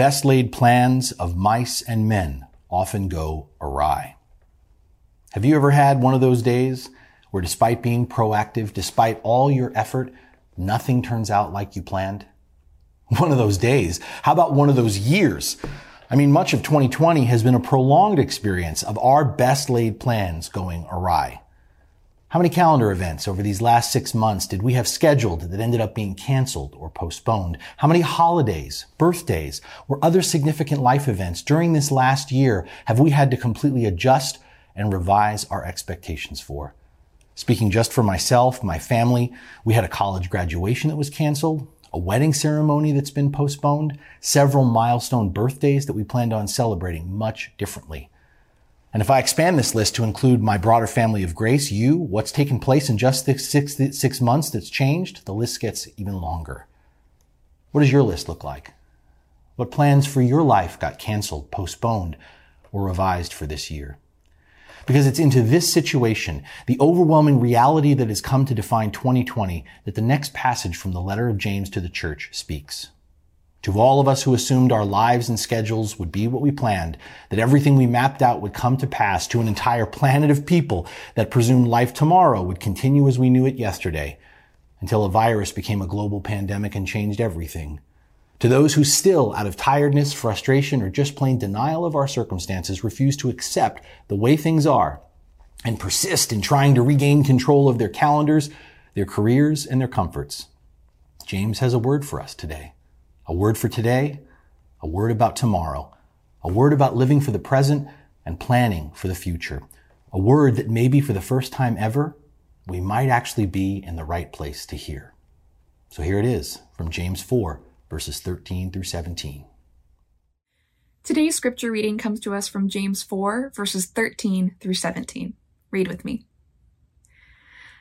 Best laid plans of mice and men often go awry. Have you ever had one of those days where despite being proactive, despite all your effort, nothing turns out like you planned? One of those days. How about one of those years? I mean, much of 2020 has been a prolonged experience of our best laid plans going awry. How many calendar events over these last six months did we have scheduled that ended up being canceled or postponed? How many holidays, birthdays, or other significant life events during this last year have we had to completely adjust and revise our expectations for? Speaking just for myself, my family, we had a college graduation that was canceled, a wedding ceremony that's been postponed, several milestone birthdays that we planned on celebrating much differently. And if I expand this list to include my broader family of grace, you, what's taken place in just six months that's changed, the list gets even longer. What does your list look like? What plans for your life got canceled, postponed, or revised for this year? Because it's into this situation, the overwhelming reality that has come to define 2020, that the next passage from the letter of James to the church speaks to all of us who assumed our lives and schedules would be what we planned, that everything we mapped out would come to pass, to an entire planet of people that presumed life tomorrow would continue as we knew it yesterday, until a virus became a global pandemic and changed everything. To those who still, out of tiredness, frustration, or just plain denial of our circumstances, refuse to accept the way things are and persist in trying to regain control of their calendars, their careers, and their comforts. James has a word for us today. A word for today, a word about tomorrow, a word about living for the present and planning for the future. A word that maybe for the first time ever, we might actually be in the right place to hear. So here it is from James 4, verses 13 through 17. Today's scripture reading comes to us from James 4, verses 13 through 17. Read with me.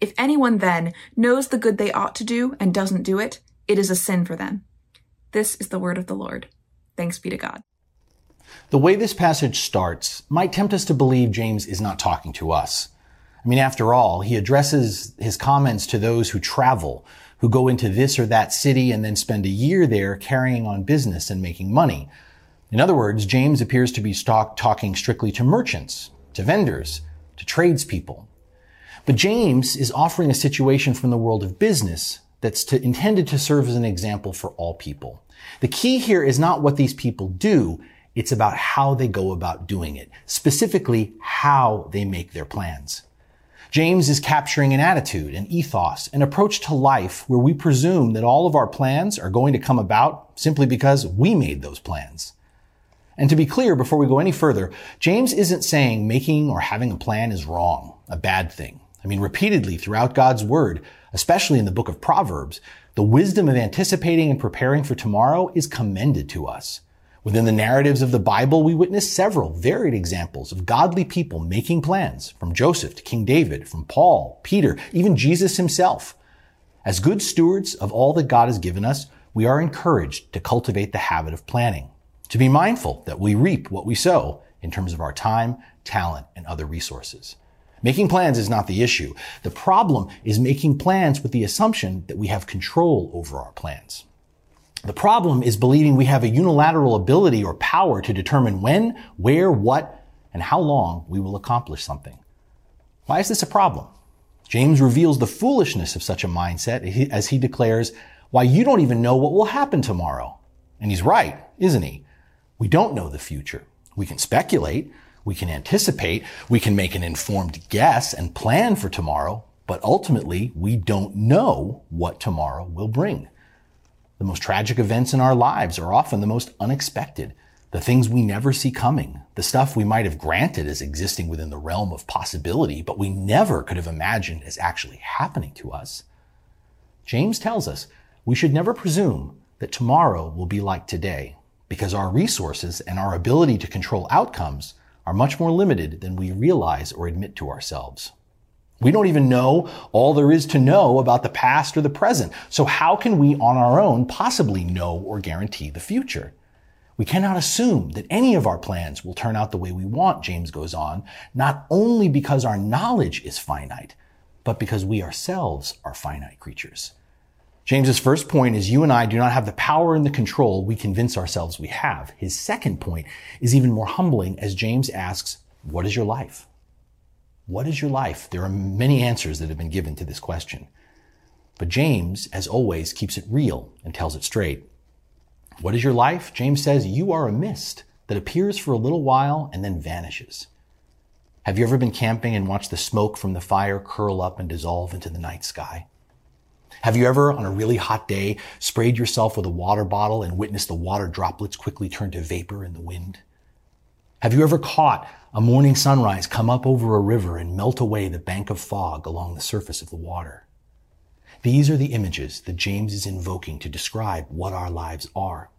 If anyone then knows the good they ought to do and doesn't do it, it is a sin for them. This is the word of the Lord. Thanks be to God. The way this passage starts might tempt us to believe James is not talking to us. I mean, after all, he addresses his comments to those who travel, who go into this or that city and then spend a year there carrying on business and making money. In other words, James appears to be talking strictly to merchants, to vendors, to tradespeople. But James is offering a situation from the world of business that's to, intended to serve as an example for all people. The key here is not what these people do, it's about how they go about doing it, specifically how they make their plans. James is capturing an attitude, an ethos, an approach to life where we presume that all of our plans are going to come about simply because we made those plans. And to be clear, before we go any further, James isn't saying making or having a plan is wrong, a bad thing. I mean, repeatedly throughout God's word, especially in the book of Proverbs, the wisdom of anticipating and preparing for tomorrow is commended to us. Within the narratives of the Bible, we witness several varied examples of godly people making plans, from Joseph to King David, from Paul, Peter, even Jesus himself. As good stewards of all that God has given us, we are encouraged to cultivate the habit of planning, to be mindful that we reap what we sow in terms of our time, talent, and other resources. Making plans is not the issue. The problem is making plans with the assumption that we have control over our plans. The problem is believing we have a unilateral ability or power to determine when, where, what, and how long we will accomplish something. Why is this a problem? James reveals the foolishness of such a mindset as he declares, why you don't even know what will happen tomorrow. And he's right, isn't he? We don't know the future. We can speculate. We can anticipate. We can make an informed guess and plan for tomorrow. But ultimately, we don't know what tomorrow will bring. The most tragic events in our lives are often the most unexpected. The things we never see coming, the stuff we might have granted as existing within the realm of possibility, but we never could have imagined as actually happening to us. James tells us we should never presume that tomorrow will be like today because our resources and our ability to control outcomes are much more limited than we realize or admit to ourselves. We don't even know all there is to know about the past or the present. So how can we on our own possibly know or guarantee the future? We cannot assume that any of our plans will turn out the way we want, James goes on, not only because our knowledge is finite, but because we ourselves are finite creatures. James's first point is you and I do not have the power and the control we convince ourselves we have. His second point is even more humbling as James asks, what is your life? What is your life? There are many answers that have been given to this question. But James, as always, keeps it real and tells it straight. What is your life? James says, You are a mist that appears for a little while and then vanishes. Have you ever been camping and watched the smoke from the fire curl up and dissolve into the night sky? Have you ever, on a really hot day, sprayed yourself with a water bottle and witnessed the water droplets quickly turn to vapor in the wind? Have you ever caught a morning sunrise come up over a river and melt away the bank of fog along the surface of the water? These are the images that James is invoking to describe what our lives are.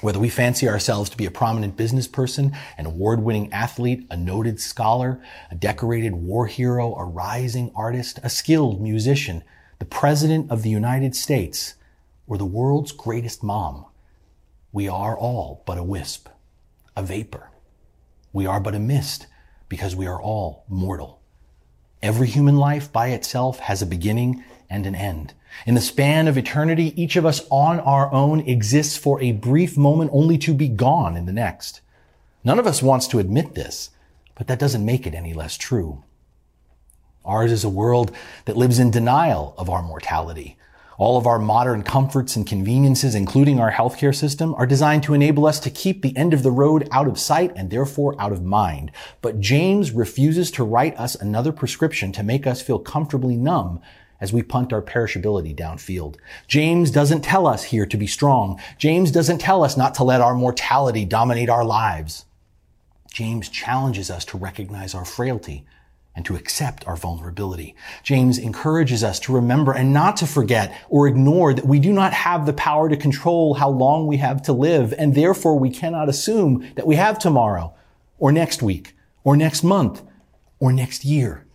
Whether we fancy ourselves to be a prominent business person, an award-winning athlete, a noted scholar, a decorated war hero, a rising artist, a skilled musician, the president of the United States, or the world's greatest mom, we are all but a wisp, a vapor. We are but a mist because we are all mortal. Every human life by itself has a beginning and an end. In the span of eternity, each of us on our own exists for a brief moment only to be gone in the next. None of us wants to admit this, but that doesn't make it any less true. Ours is a world that lives in denial of our mortality, all of our modern comforts and conveniences, including our healthcare system, are designed to enable us to keep the end of the road out of sight and therefore out of mind. But James refuses to write us another prescription to make us feel comfortably numb as we punt our perishability downfield. James doesn't tell us here to be strong. James doesn't tell us not to let our mortality dominate our lives. James challenges us to recognize our frailty and to accept our vulnerability. James encourages us to remember and not to forget or ignore that we do not have the power to control how long we have to live, and therefore we cannot assume that we have tomorrow, or next week, or next month, or next year.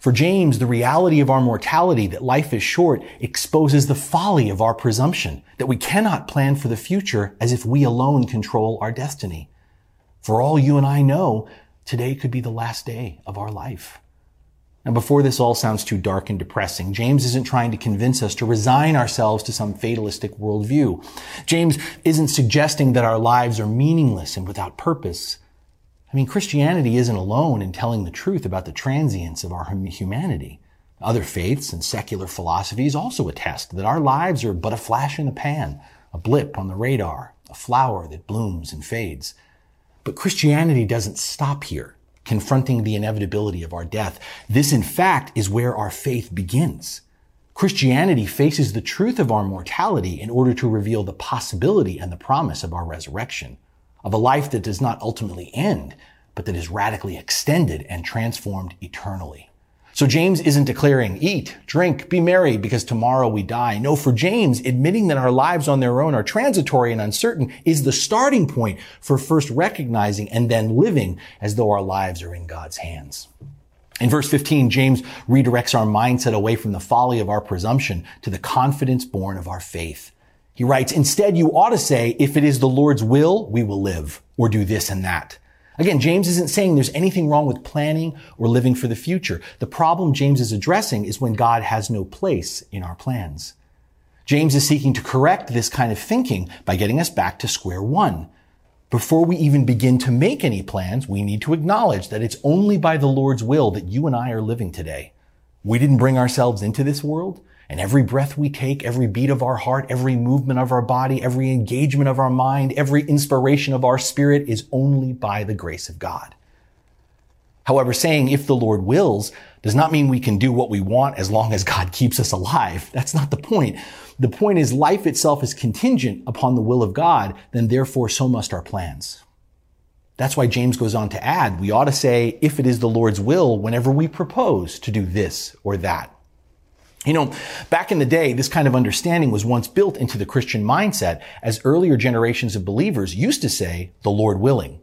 For James, the reality of our mortality, that life is short, exposes the folly of our presumption that we cannot plan for the future as if we alone control our destiny. For all you and I know, Today could be the last day of our life. Now, before this all sounds too dark and depressing, James isn't trying to convince us to resign ourselves to some fatalistic worldview. James isn't suggesting that our lives are meaningless and without purpose. I mean, Christianity isn't alone in telling the truth about the transience of our humanity. Other faiths and secular philosophies also attest that our lives are but a flash in the pan, a blip on the radar, a flower that blooms and fades. But Christianity doesn't stop here, confronting the inevitability of our death. This, in fact, is where our faith begins. Christianity faces the truth of our mortality in order to reveal the possibility and the promise of our resurrection, of a life that does not ultimately end, but that is radically extended and transformed eternally. So James isn't declaring, eat, drink, be merry because tomorrow we die. No, for James, admitting that our lives on their own are transitory and uncertain is the starting point for first recognizing and then living as though our lives are in God's hands. In verse 15, James redirects our mindset away from the folly of our presumption to the confidence born of our faith. He writes, instead you ought to say, if it is the Lord's will, we will live or do this and that. Again, James isn't saying there's anything wrong with planning or living for the future. The problem James is addressing is when God has no place in our plans. James is seeking to correct this kind of thinking by getting us back to square one. Before we even begin to make any plans, we need to acknowledge that it's only by the Lord's will that you and I are living today. We didn't bring ourselves into this world, And every breath we take, every beat of our heart, every movement of our body, every engagement of our mind, every inspiration of our spirit is only by the grace of God. However, saying if the Lord wills does not mean we can do what we want as long as God keeps us alive. That's not the point. The point is life itself is contingent upon the will of God, then therefore so must our plans. That's why James goes on to add, we ought to say, if it is the Lord's will, whenever we propose to do this or that. You know, back in the day, this kind of understanding was once built into the Christian mindset as earlier generations of believers used to say, the Lord willing,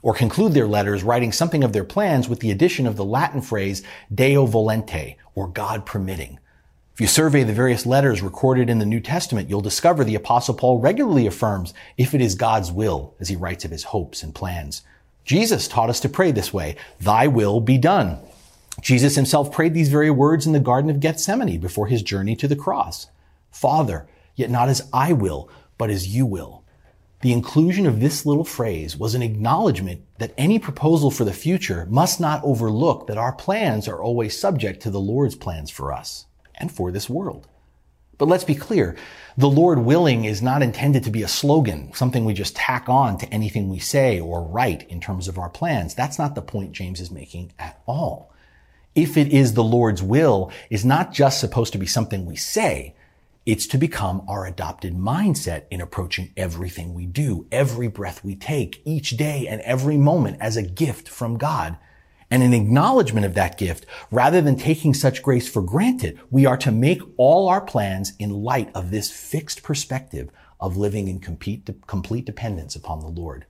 or conclude their letters writing something of their plans with the addition of the Latin phrase Deo volente, or God permitting. If you survey the various letters recorded in the New Testament, you'll discover the apostle Paul regularly affirms, if it is God's will, as he writes of his hopes and plans. Jesus taught us to pray this way, thy will be done. Jesus himself prayed these very words in the Garden of Gethsemane before his journey to the cross. Father, yet not as I will, but as you will. The inclusion of this little phrase was an acknowledgement that any proposal for the future must not overlook that our plans are always subject to the Lord's plans for us and for this world. But let's be clear. The Lord willing is not intended to be a slogan, something we just tack on to anything we say or write in terms of our plans. That's not the point James is making at all if it is the Lord's will, is not just supposed to be something we say. It's to become our adopted mindset in approaching everything we do, every breath we take, each day and every moment as a gift from God. And an acknowledgement of that gift, rather than taking such grace for granted, we are to make all our plans in light of this fixed perspective of living in complete, complete dependence upon the Lord.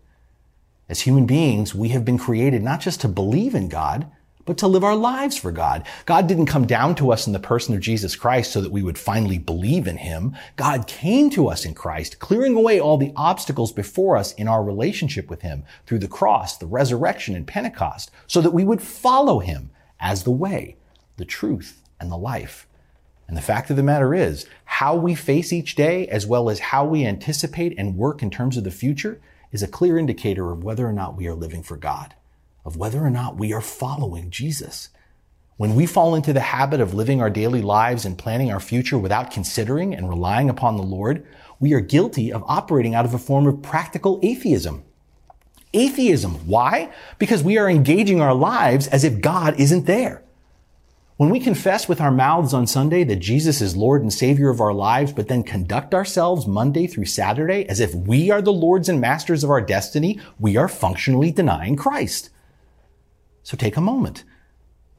As human beings, we have been created not just to believe in God, but to live our lives for God. God didn't come down to us in the person of Jesus Christ so that we would finally believe in him. God came to us in Christ, clearing away all the obstacles before us in our relationship with him through the cross, the resurrection, and Pentecost, so that we would follow him as the way, the truth, and the life. And the fact of the matter is, how we face each day, as well as how we anticipate and work in terms of the future, is a clear indicator of whether or not we are living for God of whether or not we are following Jesus. When we fall into the habit of living our daily lives and planning our future without considering and relying upon the Lord, we are guilty of operating out of a form of practical atheism. Atheism. Why? Because we are engaging our lives as if God isn't there. When we confess with our mouths on Sunday that Jesus is Lord and Savior of our lives, but then conduct ourselves Monday through Saturday as if we are the Lords and Masters of our destiny, we are functionally denying Christ. So take a moment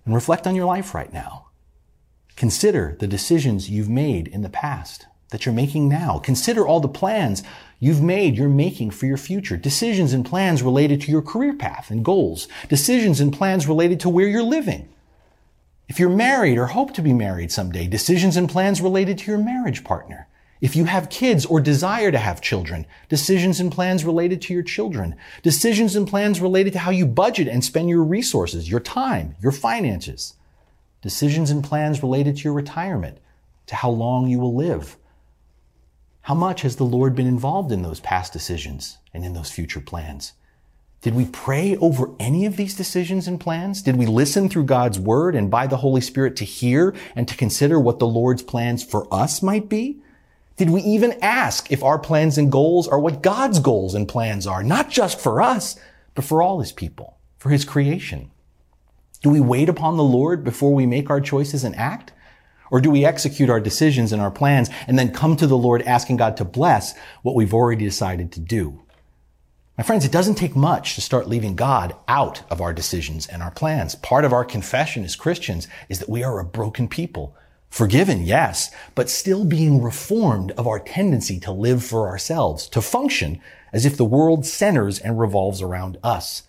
and reflect on your life right now. Consider the decisions you've made in the past that you're making now. Consider all the plans you've made, you're making for your future. Decisions and plans related to your career path and goals. Decisions and plans related to where you're living. If you're married or hope to be married someday, decisions and plans related to your marriage partner. If you have kids or desire to have children, decisions and plans related to your children, decisions and plans related to how you budget and spend your resources, your time, your finances, decisions and plans related to your retirement, to how long you will live. How much has the Lord been involved in those past decisions and in those future plans? Did we pray over any of these decisions and plans? Did we listen through God's word and by the Holy Spirit to hear and to consider what the Lord's plans for us might be? Did we even ask if our plans and goals are what God's goals and plans are, not just for us, but for all his people, for his creation? Do we wait upon the Lord before we make our choices and act? Or do we execute our decisions and our plans and then come to the Lord asking God to bless what we've already decided to do? My friends, it doesn't take much to start leaving God out of our decisions and our plans. Part of our confession as Christians is that we are a broken people Forgiven, yes, but still being reformed of our tendency to live for ourselves, to function as if the world centers and revolves around us.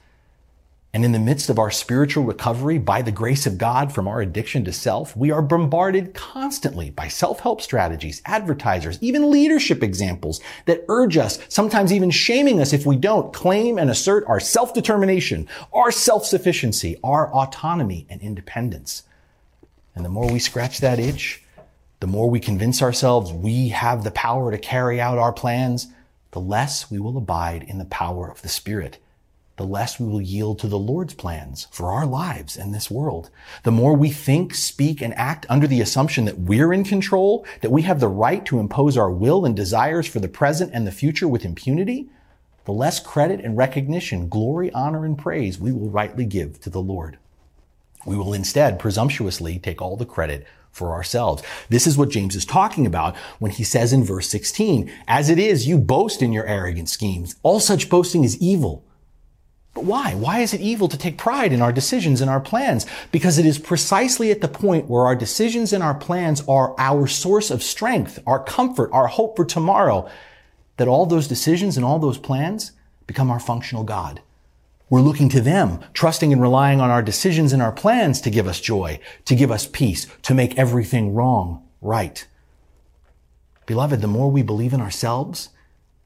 And in the midst of our spiritual recovery by the grace of God from our addiction to self, we are bombarded constantly by self-help strategies, advertisers, even leadership examples that urge us, sometimes even shaming us if we don't claim and assert our self-determination, our self-sufficiency, our autonomy and independence. And the more we scratch that itch, the more we convince ourselves we have the power to carry out our plans, the less we will abide in the power of the Spirit. the less we will yield to the Lord's plans for our lives and this world. The more we think, speak, and act under the assumption that we're in control, that we have the right to impose our will and desires for the present and the future with impunity, the less credit and recognition, glory, honor, and praise we will rightly give to the Lord. We will instead presumptuously take all the credit for ourselves. This is what James is talking about when he says in verse 16, as it is, you boast in your arrogant schemes. All such boasting is evil. But why? Why is it evil to take pride in our decisions and our plans? Because it is precisely at the point where our decisions and our plans are our source of strength, our comfort, our hope for tomorrow, that all those decisions and all those plans become our functional God. We're looking to them, trusting and relying on our decisions and our plans to give us joy, to give us peace, to make everything wrong right. Beloved, the more we believe in ourselves,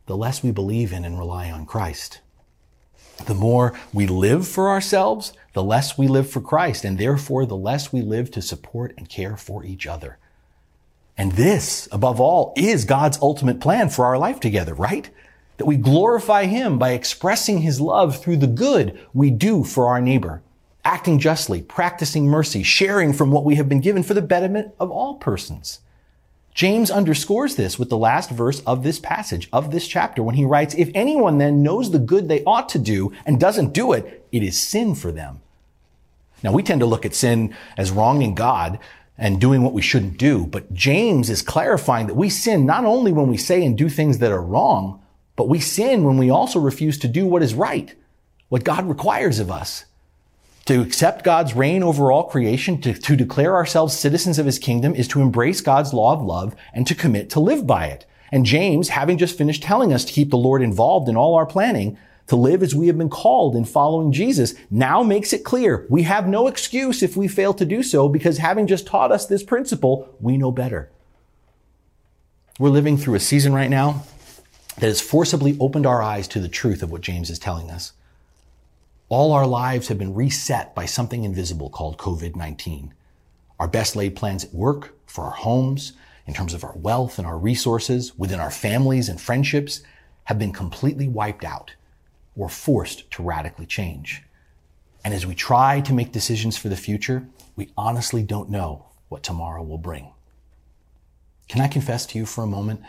the less we believe in and rely on Christ. The more we live for ourselves, the less we live for Christ, and therefore the less we live to support and care for each other. And this, above all, is God's ultimate plan for our life together, right? That we glorify Him by expressing His love through the good we do for our neighbor, acting justly, practicing mercy, sharing from what we have been given for the betterment of all persons. James underscores this with the last verse of this passage, of this chapter, when he writes, If anyone then knows the good they ought to do and doesn't do it, it is sin for them. Now, we tend to look at sin as wronging God and doing what we shouldn't do, but James is clarifying that we sin not only when we say and do things that are wrong, but we sin when we also refuse to do what is right, what God requires of us to accept God's reign over all creation, to, to declare ourselves citizens of his kingdom is to embrace God's law of love and to commit to live by it. And James, having just finished telling us to keep the Lord involved in all our planning, to live as we have been called in following Jesus, now makes it clear we have no excuse if we fail to do so because having just taught us this principle, we know better. We're living through a season right now that has forcibly opened our eyes to the truth of what James is telling us. All our lives have been reset by something invisible called COVID-19. Our best laid plans at work, for our homes, in terms of our wealth and our resources, within our families and friendships, have been completely wiped out or forced to radically change. And as we try to make decisions for the future, we honestly don't know what tomorrow will bring. Can I confess to you for a moment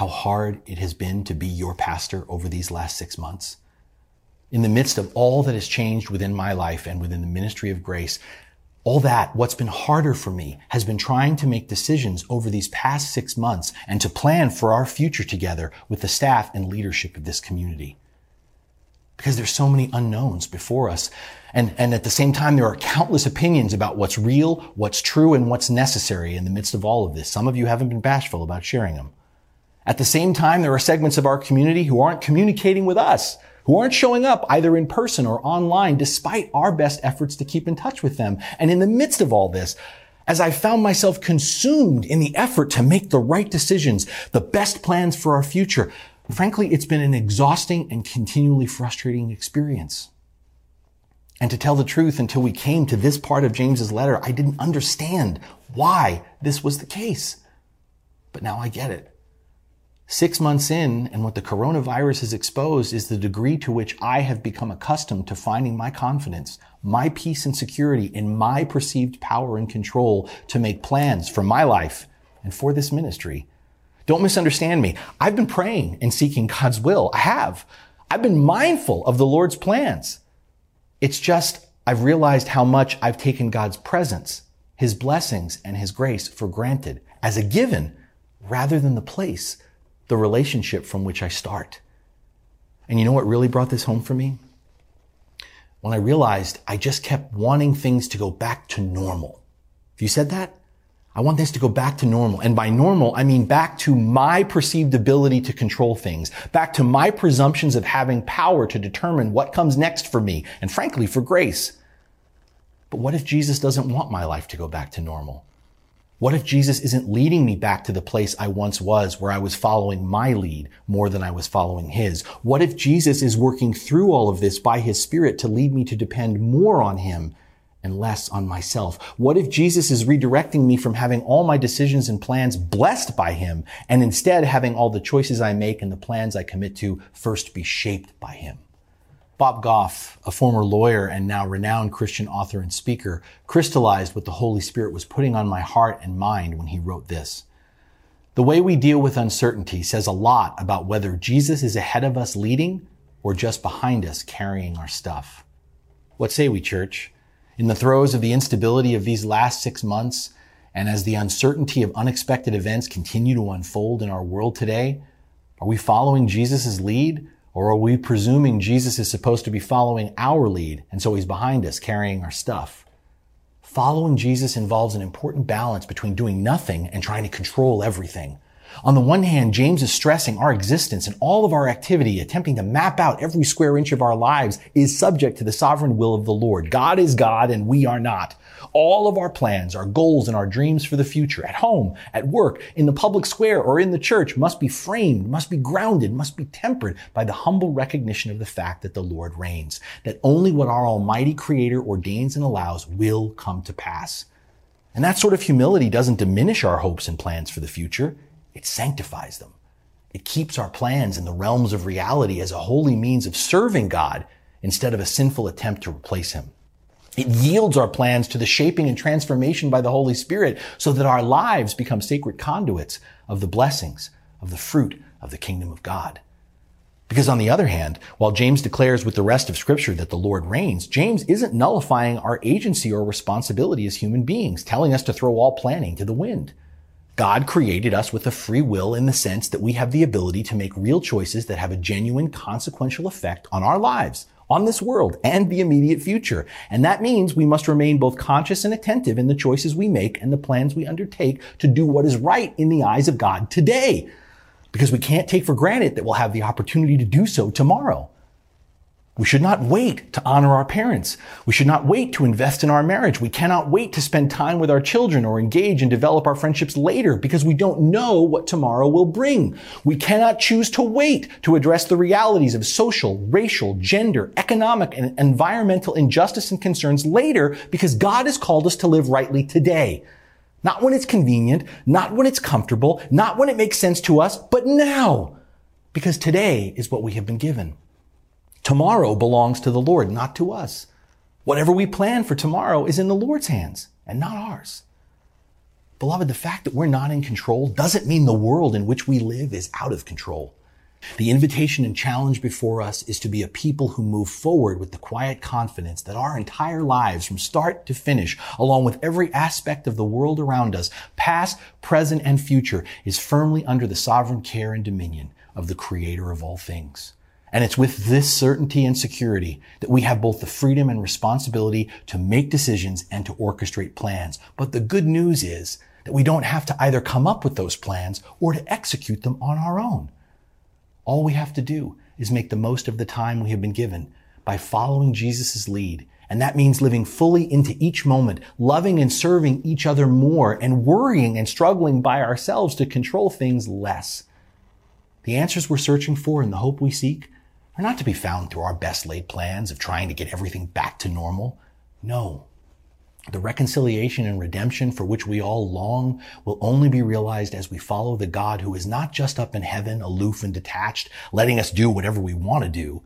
how hard it has been to be your pastor over these last six months? in the midst of all that has changed within my life and within the ministry of grace, all that, what's been harder for me has been trying to make decisions over these past six months and to plan for our future together with the staff and leadership of this community. Because there's so many unknowns before us. And, and at the same time, there are countless opinions about what's real, what's true, and what's necessary in the midst of all of this. Some of you haven't been bashful about sharing them. At the same time, there are segments of our community who aren't communicating with us who aren't showing up either in person or online despite our best efforts to keep in touch with them. And in the midst of all this, as I found myself consumed in the effort to make the right decisions, the best plans for our future, frankly, it's been an exhausting and continually frustrating experience. And to tell the truth, until we came to this part of James's letter, I didn't understand why this was the case. But now I get it. Six months in, and what the coronavirus has exposed is the degree to which I have become accustomed to finding my confidence, my peace and security in my perceived power and control to make plans for my life and for this ministry. Don't misunderstand me. I've been praying and seeking God's will. I have. I've been mindful of the Lord's plans. It's just I've realized how much I've taken God's presence, His blessings, and His grace for granted as a given rather than the place the relationship from which I start. And you know what really brought this home for me? When I realized I just kept wanting things to go back to normal. Have you said that? I want things to go back to normal. And by normal, I mean back to my perceived ability to control things, back to my presumptions of having power to determine what comes next for me, and frankly, for grace. But what if Jesus doesn't want my life to go back to normal? What if Jesus isn't leading me back to the place I once was where I was following my lead more than I was following his? What if Jesus is working through all of this by his spirit to lead me to depend more on him and less on myself? What if Jesus is redirecting me from having all my decisions and plans blessed by him and instead having all the choices I make and the plans I commit to first be shaped by him? Bob Goff, a former lawyer and now renowned Christian author and speaker, crystallized what the Holy Spirit was putting on my heart and mind when he wrote this. The way we deal with uncertainty says a lot about whether Jesus is ahead of us leading or just behind us carrying our stuff. What say we, church? In the throes of the instability of these last six months, and as the uncertainty of unexpected events continue to unfold in our world today, are we following Jesus' lead or are we presuming Jesus is supposed to be following our lead and so he's behind us carrying our stuff? Following Jesus involves an important balance between doing nothing and trying to control everything. On the one hand, James is stressing our existence and all of our activity, attempting to map out every square inch of our lives is subject to the sovereign will of the Lord. God is God and we are not. All of our plans, our goals, and our dreams for the future, at home, at work, in the public square, or in the church, must be framed, must be grounded, must be tempered by the humble recognition of the fact that the Lord reigns, that only what our Almighty Creator ordains and allows will come to pass. And that sort of humility doesn't diminish our hopes and plans for the future. It sanctifies them. It keeps our plans in the realms of reality as a holy means of serving God instead of a sinful attempt to replace Him. It yields our plans to the shaping and transformation by the Holy Spirit so that our lives become sacred conduits of the blessings, of the fruit of the kingdom of God. Because on the other hand, while James declares with the rest of scripture that the Lord reigns, James isn't nullifying our agency or responsibility as human beings, telling us to throw all planning to the wind. God created us with a free will in the sense that we have the ability to make real choices that have a genuine consequential effect on our lives, on this world, and the immediate future. And that means we must remain both conscious and attentive in the choices we make and the plans we undertake to do what is right in the eyes of God today. Because we can't take for granted that we'll have the opportunity to do so tomorrow. We should not wait to honor our parents. We should not wait to invest in our marriage. We cannot wait to spend time with our children or engage and develop our friendships later because we don't know what tomorrow will bring. We cannot choose to wait to address the realities of social, racial, gender, economic, and environmental injustice and concerns later because God has called us to live rightly today. Not when it's convenient, not when it's comfortable, not when it makes sense to us, but now. Because today is what we have been given. Tomorrow belongs to the Lord, not to us. Whatever we plan for tomorrow is in the Lord's hands and not ours. Beloved, the fact that we're not in control doesn't mean the world in which we live is out of control. The invitation and challenge before us is to be a people who move forward with the quiet confidence that our entire lives from start to finish, along with every aspect of the world around us, past, present, and future, is firmly under the sovereign care and dominion of the creator of all things. And it's with this certainty and security that we have both the freedom and responsibility to make decisions and to orchestrate plans. But the good news is that we don't have to either come up with those plans or to execute them on our own. All we have to do is make the most of the time we have been given by following Jesus' lead. And that means living fully into each moment, loving and serving each other more, and worrying and struggling by ourselves to control things less. The answers we're searching for and the hope we seek are not to be found through our best laid plans of trying to get everything back to normal. No. The reconciliation and redemption for which we all long will only be realized as we follow the God who is not just up in heaven, aloof and detached, letting us do whatever we want to do,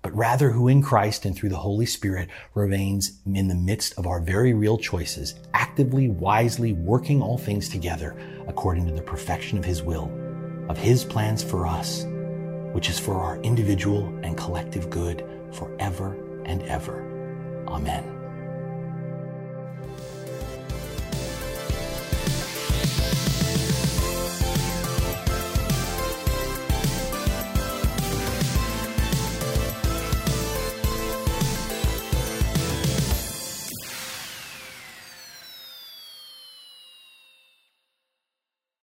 but rather who in Christ and through the Holy Spirit remains in the midst of our very real choices, actively, wisely working all things together according to the perfection of His will, of His plans for us which is for our individual and collective good forever and ever. Amen.